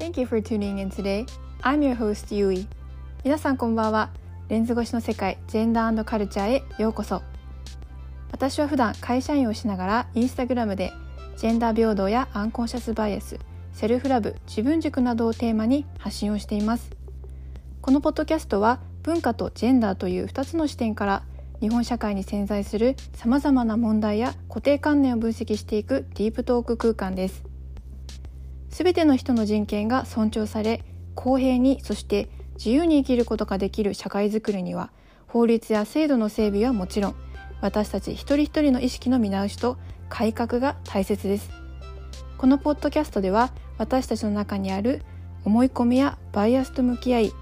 Thank you for tuning in today. I'm your host, Yui. 皆さんこんばんは。レンズ越しの世界、ジェンダーカルチャーへようこそ。私は普段会社員をしながらインスタグラムでジェンダー平等やアンコンシャスバイアス、セルフラブ、自分軸などをテーマに発信をしています。このポッドキャストは文化とジェンダーという2つの視点から日本社会に潜在するさまざまな問題や固定観念を分析していくディープトーク空間です。すべての人の人権が尊重され公平にそして自由に生きることができる社会づくりには法律や制度の整備はもちろん私たち一人一人の意識の見直しと改革が大切ですこのポッドキャストでは私たちの中にある思い込みやバイアスと向き合い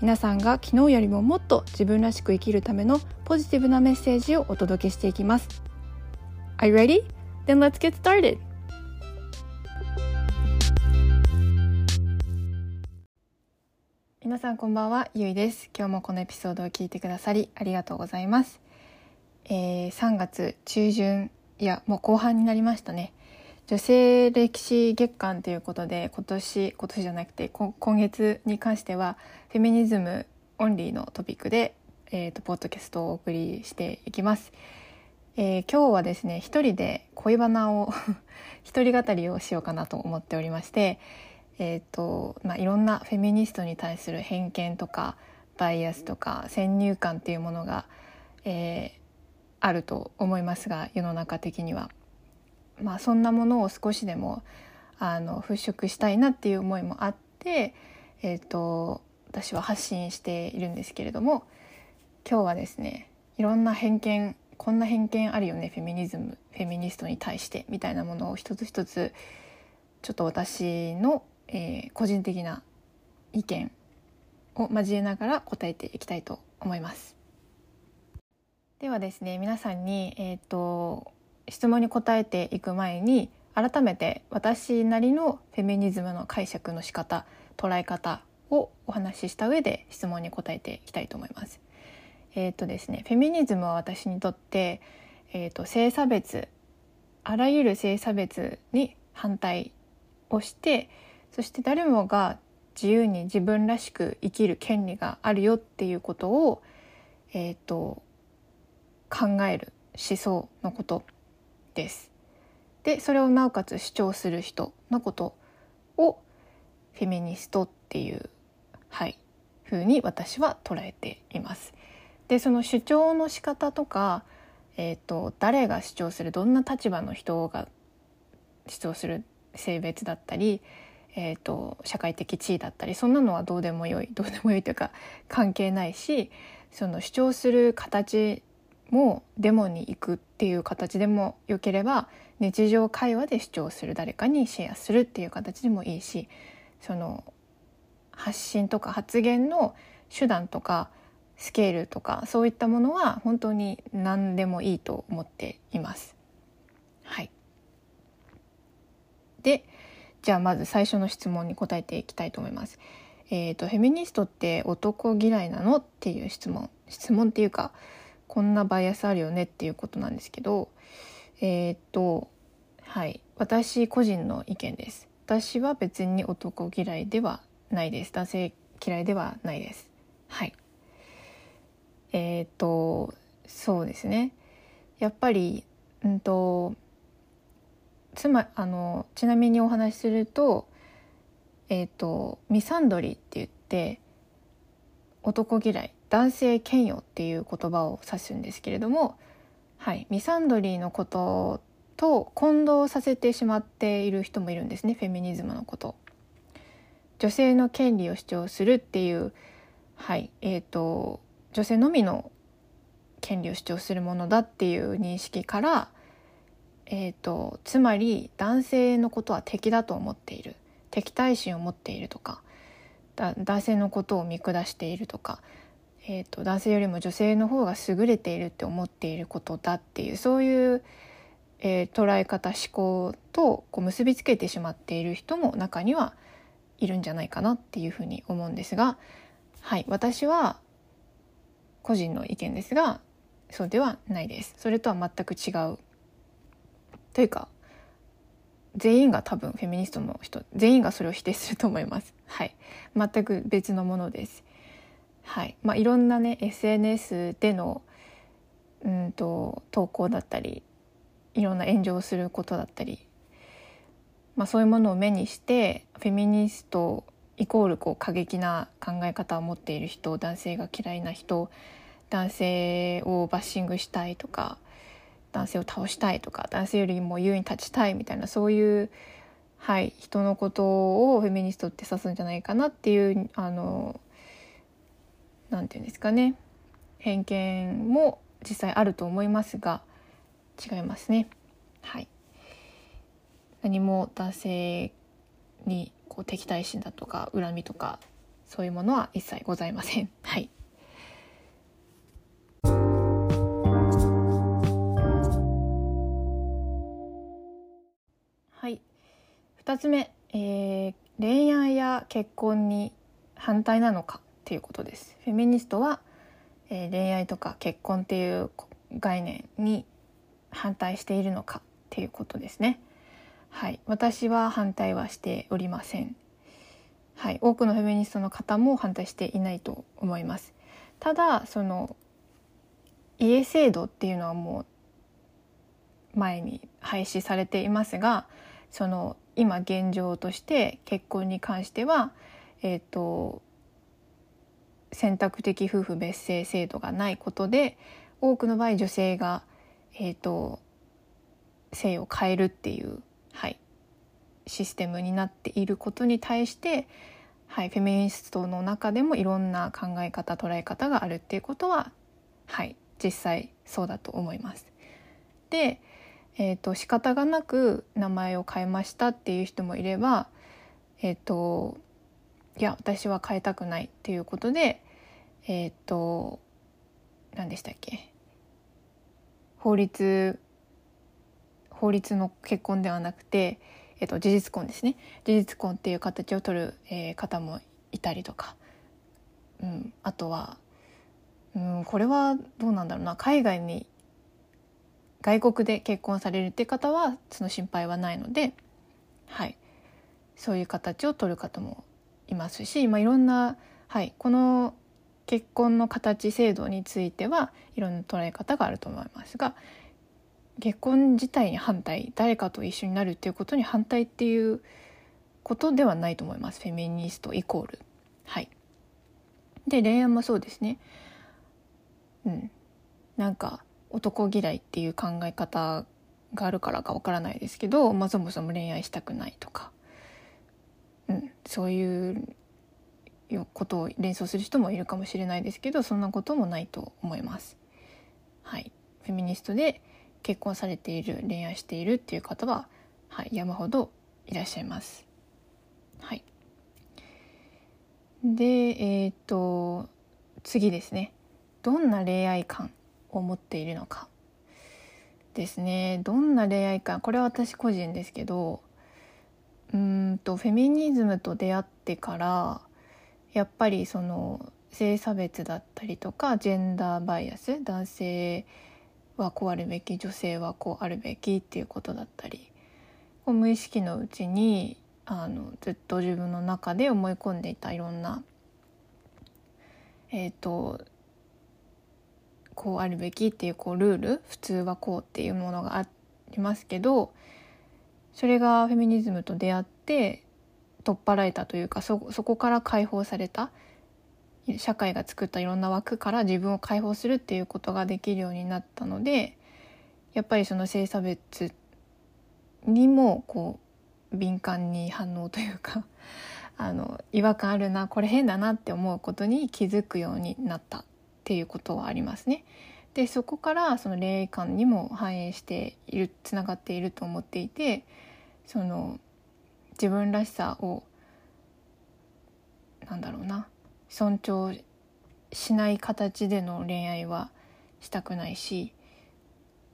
皆さんが昨日よりももっと自分らしく生きるためのポジティブなメッセージをお届けしていきます Are you ready? Then let's get started! 皆さんこんばんはゆいです。今日もこのエピソードを聞いてくださりありがとうございます、えー、3月中旬いやもう後半になりましたね。女性歴史月間ということで今年今年じゃなくて今月に関してはフェミニズムオンリーのトピックで、えーと、ポッドキャストをお送りしていきます、えー、今日はですね一人で恋バナを 一人語りをしようかなと思っておりましてえーとまあ、いろんなフェミニストに対する偏見とかバイアスとか先入観っていうものが、えー、あると思いますが世の中的には、まあ、そんなものを少しでもあの払拭したいなっていう思いもあって、えーと、私は発信しているんですけれども今日はですねいろんな偏見こんな偏見あるよねフェミニズムフェミニストに対してみたいなものを一つ一つちょっと私のえー、個人的な意見を交えながら答えていきたいと思います。ではですね皆さんに、えーと、質問に答えていく前に改めて私なりのフェミニズムの解釈の仕方捉え方をお話しした上で質問に答えていきたいと思います。えっ、ー、とですねフェミニズムは私にとって、えーと性差別あらゆる性差別に反対をしてそして誰もが自由に自分らしく生きる権利があるよっていうことを、えーと、考える思想のことです。でそれをなおかつ主張する人のことをフェミニストっていうはい風に私は捉えています。でその主張の仕方とか、えーと誰が主張するどんな立場の人が主張する性別だったりえーと、社会的地位だったりそんなのはどうでもよいどうでもよいというか関係ないしその主張する形もデモに行くっていう形でもよければ日常会話で主張する誰かにシェアするっていう形でもいいしその発信とか発言の手段とかスケールとかそういったものは本当に何でもいいと思っています。はい、でじゃあまず最初の質問に答えていきたいと思います。えーと、フェミニストって男嫌いなのっていう質問質問っていうかこんなバイアスあるよねっていうことなんですけどえっ、ー、とはい私個人の意見です。私は別に男嫌いではないです。男性嫌いではないです。はい。えっ、ー、とそうですね。やっぱりうんとつまあのちなみにお話しすると,、えーと、ミサンドリって言って男嫌い男性嫌悪っていう言葉を指すんですけれども、はい、ミサンドリーのことと混同させてしまっている人もいるんですねフェミニズムのこと。女性の権利を主張するっていう、はいえーと女性のみの権利を主張するものだっていう認識からえーと、つまり男性のことは敵だと思っている敵対心を持っているとか男性のことを見下しているとか、えーと、男性よりも女性の方が優れているって思っていることだっていうそういう、えー、捉え方思考とこう結びつけてしまっている人も中にはいるんじゃないかなっていうふうに思うんですが、はい、私は個人の意見ですがそうではないです。それとは全く違うというか全員が多分フェミニストの人全員がそれを否定すると思います。はい、全く別のものです。はいまあ、いろんなね SNS でのうんと投稿だったりいろんな炎上することだったり、まあ、そういうものを目にしてフェミニストイコールこう過激な考え方を持っている人男性が嫌いな人男性をバッシングしたいとか男性を倒したいとか男性よりも優位に立ちたいみたいなそういう、はい、人のことをフェミニストって指すんじゃないかなっていうあのなんていうんですかね偏見も実際あると思いますが違いますね。はい、何も男性にこう敵対心だとか恨みとかそういうものは一切ございません。はい2つ目、えー、恋愛や結婚に反対なのかっていうことです。フェミニストは、えー、恋愛とか結婚っていう概念に反対しているのかっていうことですね。はい、私は反対はしておりません。はい、多くのフェミニストの方も反対していないと思います。ただその家制度っていうのはもう前に廃止されていますがその今現状として結婚に関しては、えーと選択的夫婦別姓制度がないことで多くの場合女性が、えーと、性を変えるっていう、はい、システムになっていることに対して、はい、フェミニストの中でもいろんな考え方捉え方があるっていうことは、はい、実際そうだと思います。で、えーと、仕方がなく名前を変えましたっていう人もいれば、えっ、ー、といや私は変えたくないっていうことでえっ、ー、と何でしたっけ？法律法律の結婚ではなくて、えーと、事実婚ですね。事実婚っていう形を取る、えー、方もいたりとか、うん、あとは、うん、これはどうなんだろうな。海外に外国で結婚されるって方はその心配はないので、はい、そういう形を取る方もいますし、まあ、いろんな、はい、この結婚の形制度についてはいろんな捉え方があると思いますが結婚自体に反対誰かと一緒になるっていうことに反対っていうことではないと思います。フェミニストイコール。はい。で恋愛もそうですね。うん。なんか男嫌いっていう考え方があるからかわからないですけど、まあ、そもそも恋愛したくないとかうん、そういうことを連想する人もいるかもしれないですけどそんなこともないと思います。はい、フェミニストで結婚されている恋愛しているっていう方は、はい、山ほどいらっしゃいます。はい、でえっ、と次ですねどんな恋愛観を持っているのかですね。どんな恋愛観これは私個人ですけどうんとフェミニズムと出会ってからやっぱりその性差別だったりとかジェンダーバイアス男性はこうあるべき女性はこうあるべきっていうことだったりこう無意識のうちにあのずっと自分の中で思い込んでいたいろんなえっ、ー、とこうあるべきっていうこうルール普通はこうっていうものがありますけどそれがフェミニズムと出会って取っ払えたというかそこから解放された社会が作ったいろんな枠から自分を解放するっていうことができるようになったのでやっぱりその性差別にもこう敏感に反応というか あの違和感あるなこれ変だなって思うことに気づくようになった。っていうことはありますね。でそこからその霊感にも反映しているつながっていると思っていてその自分らしさをなんだろうな尊重しない形での恋愛はしたくないし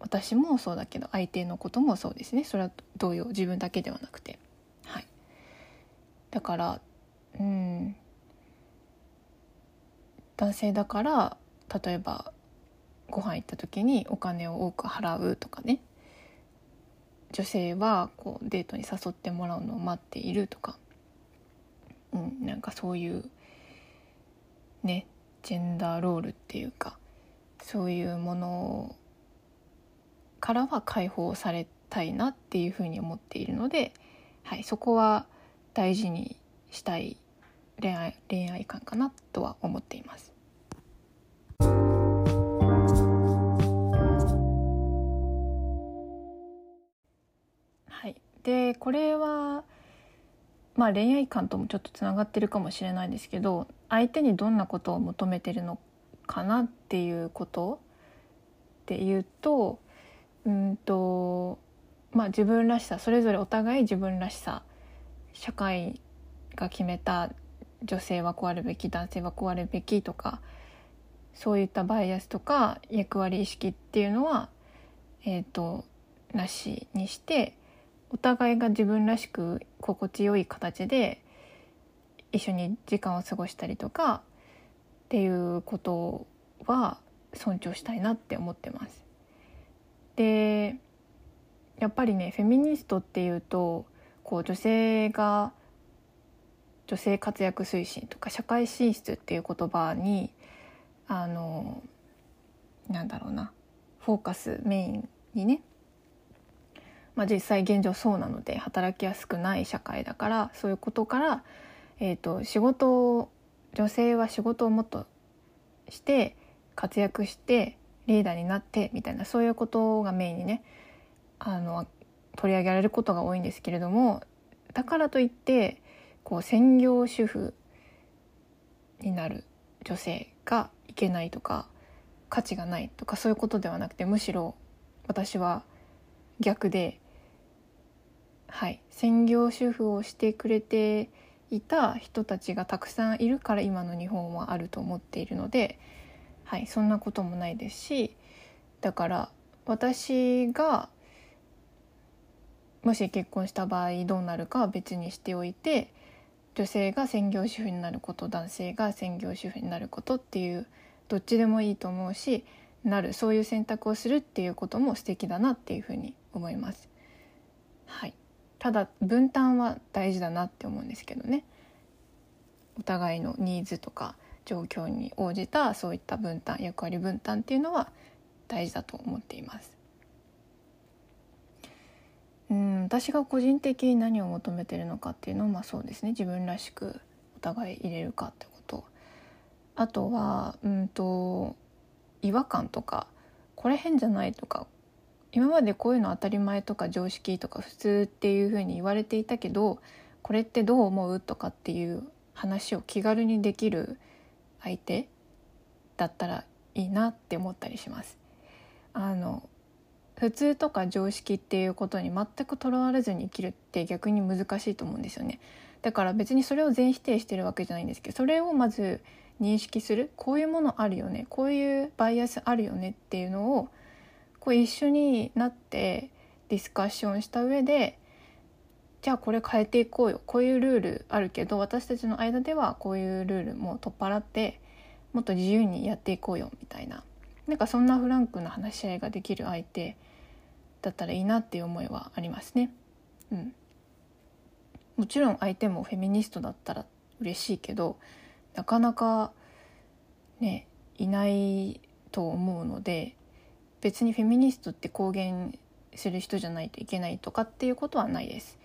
私もそうだけど相手のこともそうですね。それは同様自分だけではなくて。はい。だからうん。男性だから例えばご飯行った時にお金を多く払うとかね女性はこうデートに誘ってもらうのを待っているとか、うん、なんかそういうねジェンダーロールっていうかそういうものからは解放されたいなっていうふうに思っているので、はい、そこは大事にしたい恋愛恋愛観かなとは思っています。でこれはまあ恋愛観ともちょっとつながってるかもしれないですけど相手にどんなことを求めてるのかなっていうことっていうとうんとまあ自分らしさそれぞれお互い自分らしさ社会が決めた女性はこうあるべき男性はこうあるべきとかそういったバイアスとか役割意識っていうのはえっ、ー、となしにしてお互いが自分らしく心地よい形で一緒に時間を過ごしたりとかっていうことは尊重したいなって思ってます。でやっぱりねフェミニストっていうとこう女性が女性活躍推進とか社会進出っていう言葉にあのなんだろうなフォーカスメインにね、まあ、実際現状そうなので働きやすくない社会だからそういうことから、えーと、仕事を女性は仕事をもっとして活躍してリーダーになってみたいなそういうことがメインにねあの取り上げられることが多いんですけれどもだからといってこう専業主婦になる女性がいけないとか価値がないとかそういうことではなくてむしろ私は逆ではい。専業主婦をしてくれていた人たちがたくさんいるから今の日本はあると思っているので、はい、そんなこともないですしだから私がもし結婚した場合どうなるかは別にしておいて女性が専業主婦になること男性が専業主婦になることっていうどっちでもいいと思うしなるそういう選択をするっていうことも素敵だなっていうふうに思います。はい、ただ分担は大事だなって思うんですけどね。お互いのニーズとか状況に応じたそういった分担役割分担っていうのは大事だと思っています。うん私が個人的に何を求めてるのかっていうのはまあそうですね。自分らしくお互い入れるかってこと。あとはうんと違和感とかこれ変じゃないとか今までこういうの当たり前とか常識とか普通っていうふうに言われていたけどこれってどう思うとかっていう話を気軽にできる相手だったらいいなって思ったりします。あの普通とか常識っていうことに全くとらわれずに生きるって逆に難しいと思うんですよね。だから別にそれを全否定してるわけじゃないんですけどそれをまず認識するこういうものあるよねこういうバイアスあるよねっていうのをこう一緒になってディスカッションした上でじゃあこれ変えていこうよ。こういうルールあるけど私たちの間ではこういうルールも取っ払ってもっと自由にやっていこうよ。みたいな。なんかそんなフランクな話し合いができる相手だったらいいなっていう思いはありますね。うん、もちろん相手もフェミニストだったら嬉しいけどなかなかねいないと思うので別にフェミニストって公言する人じゃないといけないとかっていうことはないです。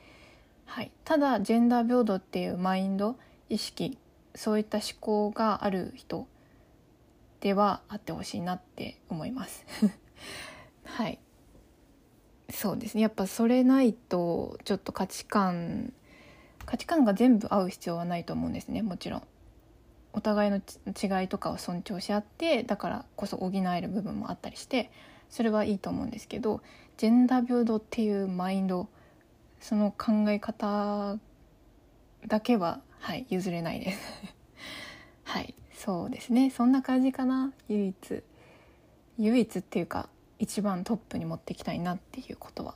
はい、ただジェンダー平等っていうマインド意識そういった思考がある人ではあってほしいなって思います。はい。そうですね。やっぱそれないとちょっと価値観価値観が全部合う必要はないと思うんですね。もちろん。お互いの違いとかを尊重し合ってだからこそ補える部分もあったりしてそれはいいと思うんですけどジェンダー平等っていうマインドその考え方だけははい譲れないです。はいそうですね。そんな感じかな。唯一唯一っていうか一番トップに持っていきたいなっていうことは。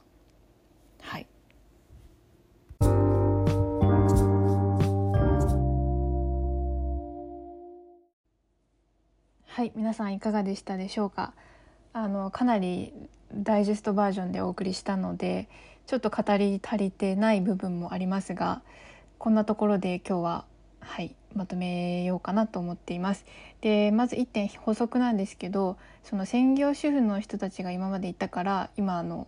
はい。はい皆さんいかがでしたでしょうか？あのかなりダイジェストバージョンでお送りしたのでちょっと語り足りてない部分もありますがこんなところで今日ははいまとめようかなと思っています。でまず1点補足なんですけどその専業主婦の人たちが今までいたから今の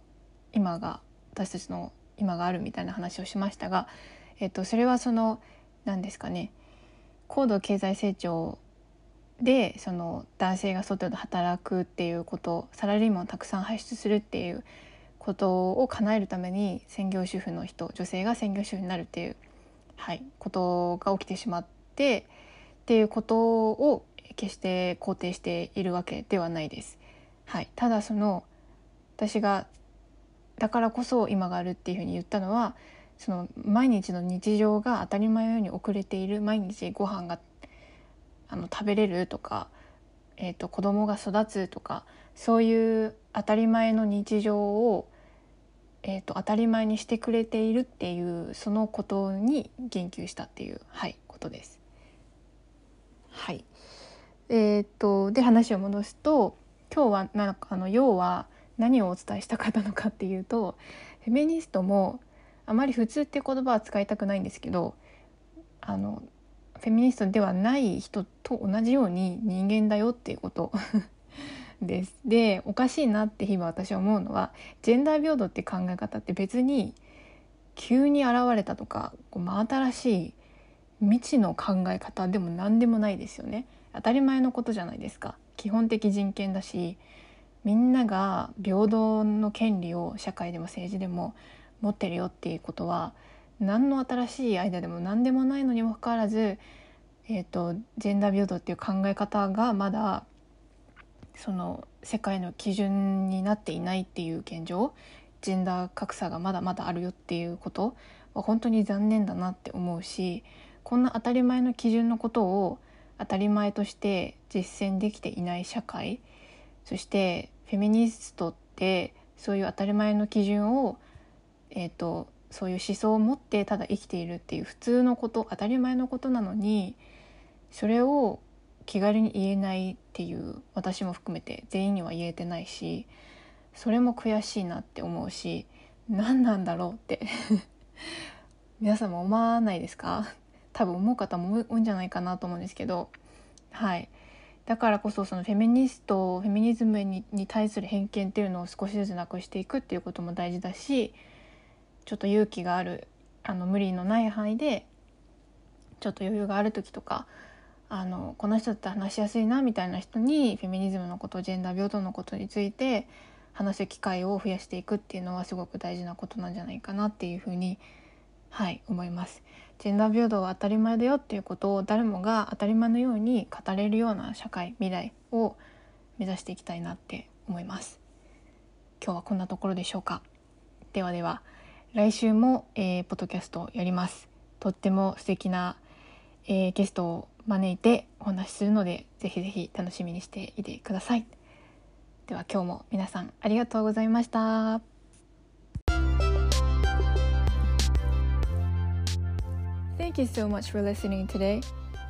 今が私たちの今があるみたいな話をしましたが、えっと、それはその何ですかね高度経済成長でその男性が外で働くっていうことサラリーマンをたくさん輩出するっていうことを叶えるために専業主婦の人女性が専業主婦になるっていう、はい、ことが起きてしまってっていうことを決して肯定しているわけではないです。はい、ただその私がだからこそ今があるっていうふうに言ったのはその毎日の日常が当たり前のように遅れている毎日ご飯があの食べれるとか、えーと、子供が育つとかそういう当たり前の日常を、えーと、当たり前にしてくれているっていうそのことに言及したっていう、はい、ことです。はいえーと、とで話を戻すと今日はなんかあの要は何をお伝えしたかったのかっていうとフェミニストもあまり普通って言葉は使いたくないんですけどあのフェミニストではない人と同じように人間だよっていうこと です。でおかしいなって日々私は思うのはジェンダー平等って考え方って別に急に現れたとかこう真新しい未知の考え方でも何でもないですよね。当たり前のことじゃないですか。基本的人権だしみんなが平等の権利を社会でも政治でも持ってるよっていうことは何の新しいアイデアでも何でもないのにもかかわらず、えーと、ジェンダー平等っていう考え方がまだその世界の基準になっていないっていう現状ジェンダー格差がまだまだあるよっていうことは本当に残念だなって思うしこんな当たり前の基準のことを当たり前として実践できていない社会そしてフェミニストってそういう当たり前の基準を、えーと、そういう思想を持ってただ生きているっていう普通のこと当たり前のことなのにそれを気軽に言えないっていう私も含めて全員には言えてないしそれも悔しいなって思うし何なんだろうって 皆さんも思わないですか？多分思う方も多いんじゃないかなと思うんですけどはい。だからこそそのフェミニストフェミニズムにに対する偏見っていうのを少しずつなくしていくっていうことも大事だしちょっと勇気があるあの無理のない範囲でちょっと余裕がある時とかあのこの人だったら話しやすいなみたいな人にフェミニズムのことジェンダー平等のことについて話す機会を増やしていくっていうのはすごく大事なことなんじゃないかなっていうふうにはい思います。ジェンダー平等は当たり前だよっていうことを誰もが当たり前のように語れるような社会未来を目指していきたいなって思います。今日はこんなところでしょうか。ではでは。来週も、えー、ポッドキャストをやりますとっても素敵な、えー、ゲストを招いてお話しするのでぜひぜひ楽しみにしていてくださいでは今日も皆さんありがとうございました。Thank you so much for listening today.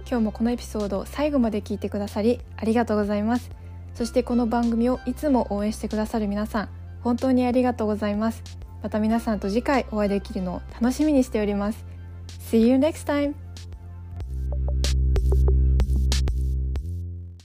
今日もこのエピソード最後まで聞いてくださりありがとうございます。そしてこの番組をいつも応援してくださる皆さん、本当にありがとうございます。また皆さんと次回お会いできるのを楽しみにしております。See you next time!